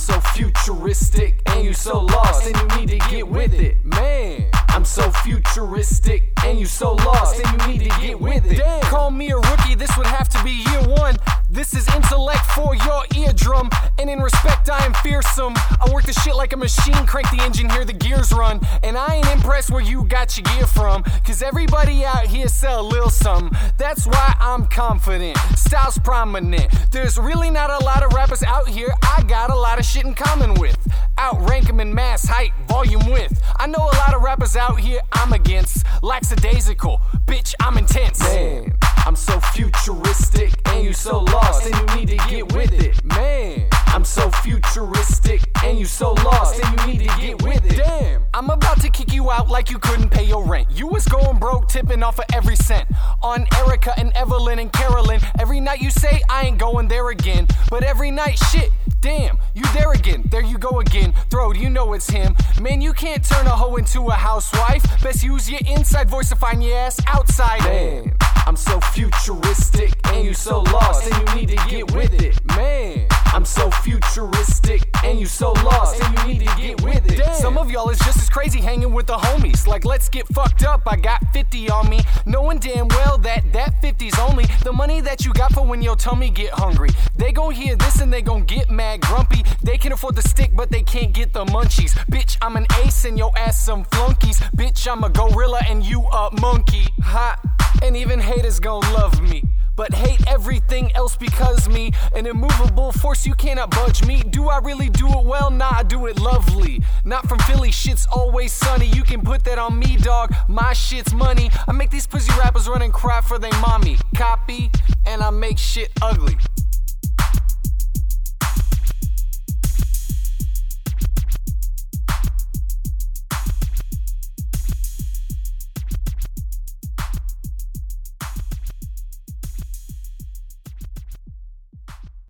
so futuristic and you so lost and you need to get with it. Man, I'm so futuristic and you so lost and you need to get with it. Damn. Call me a rookie, this would have to be year one. This is intellect for your eardrum, and in respect, I am fearsome. I work the shit like a machine, crank the engine, hear the gears run. And I ain't impressed where you got your gear from, cause everybody out here sell a little something. That's why I'm confident, style's prominent. There's really not a lot of rappers out here I got a lot of shit in common with. Outrank them in mass, height, volume, width. I know a lot of rappers out here I'm against. Lackadaisical, bitch, I'm intense. Man, I'm so futuristic and you so lost and you need to get with it. Man, I'm so futuristic and you so lost and you need to get with it. Damn, I'm about to kick you out like you couldn't pay your rent. You was going broke, tipping off of every cent. On Erica and Evelyn and Carolyn. Every night you say, I ain't going there again. But every night, shit, damn, you there again. There you go again. Throwed, you know it's him. Man, you can't turn a hoe into a housewife. Best use your inside voice to find your ass outside. Man, I'm so futuristic and you so lost and you need to get with it. Man, I'm so futuristic and you so lost and you need to get with it. Damn. Some of y'all is just as crazy hanging with the homies. Like, let's get fucked up. I got 50 on me, knowing damn well that that 50's only the money that you got for when your tummy get hungry. They gon' hear this and they gon' get mad grumpy. They can afford the stick, but they can't get the munchies. Bitch, I'm an ace and your ass some flunkies. Bitch, I'm a gorilla and you a monkey. Ha, and even haters gon' love me. But hate everything else because me. An immovable force you cannot budge me. Do i really do it well? Nah i do it lovely. Not from philly shit's always sunny. You can put that on me dog. My shit's money. I make these pussy rappers run and cry for they mommy. Copy and i make shit ugly